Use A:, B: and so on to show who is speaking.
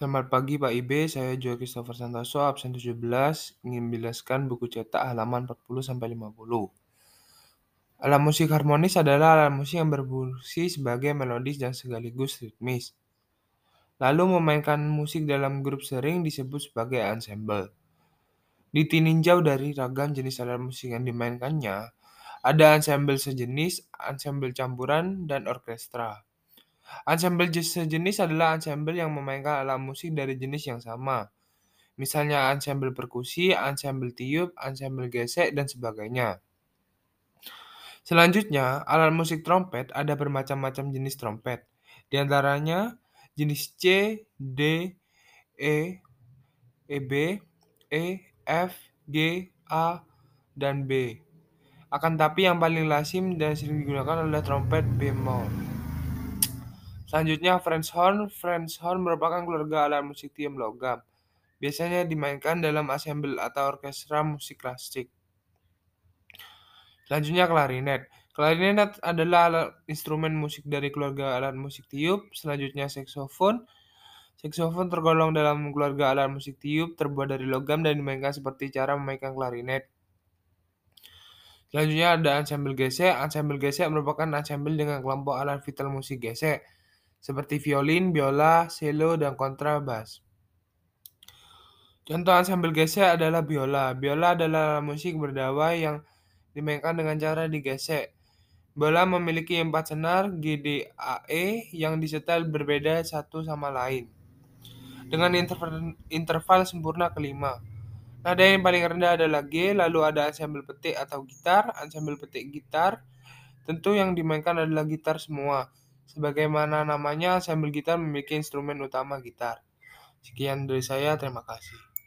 A: Selamat pagi Pak Ibe, saya Joy Christopher Santoso, absen 17, ingin menjelaskan buku cetak halaman 40-50. Alat musik harmonis adalah alat musik yang berfungsi sebagai melodis dan sekaligus ritmis. Lalu memainkan musik dalam grup sering disebut sebagai ensemble. Ditinjau dari ragam jenis alat musik yang dimainkannya, ada ensemble sejenis, ensemble campuran, dan orkestra. Ensemble sejenis adalah ensemble yang memainkan alat musik dari jenis yang sama. Misalnya ensemble perkusi, ensemble tiup, ensemble gesek, dan sebagainya. Selanjutnya, alat musik trompet ada bermacam-macam jenis trompet. Di antaranya jenis C, D, E, EB, E, F, G, A, dan B. Akan tapi yang paling lazim dan sering digunakan adalah trompet bemol. Selanjutnya French horn. French horn merupakan keluarga alat musik tiup logam. Biasanya dimainkan dalam ensemble atau orkestra musik klasik. Selanjutnya klarinet. Klarinet adalah alat instrumen musik dari keluarga alat musik tiup. Selanjutnya saksofon. Saksofon tergolong dalam keluarga alat musik tiup, terbuat dari logam dan dimainkan seperti cara memainkan klarinet. Selanjutnya ada ensemble gesek. Ensemble gesek merupakan ensemble dengan kelompok alat vital musik gesek seperti violin, biola, cello, dan kontrabas. Contoh ensemble gesek adalah biola. Biola adalah musik berdawai yang dimainkan dengan cara digesek. Biola memiliki empat senar G, D, A, E yang disetel berbeda satu sama lain dengan interval, interval sempurna kelima. Nada yang paling rendah adalah G, lalu ada ensemble petik atau gitar, ensemble petik gitar. Tentu yang dimainkan adalah gitar semua. Sebagaimana namanya, ensemble gitar memiliki instrumen utama gitar. Sekian dari saya, terima kasih.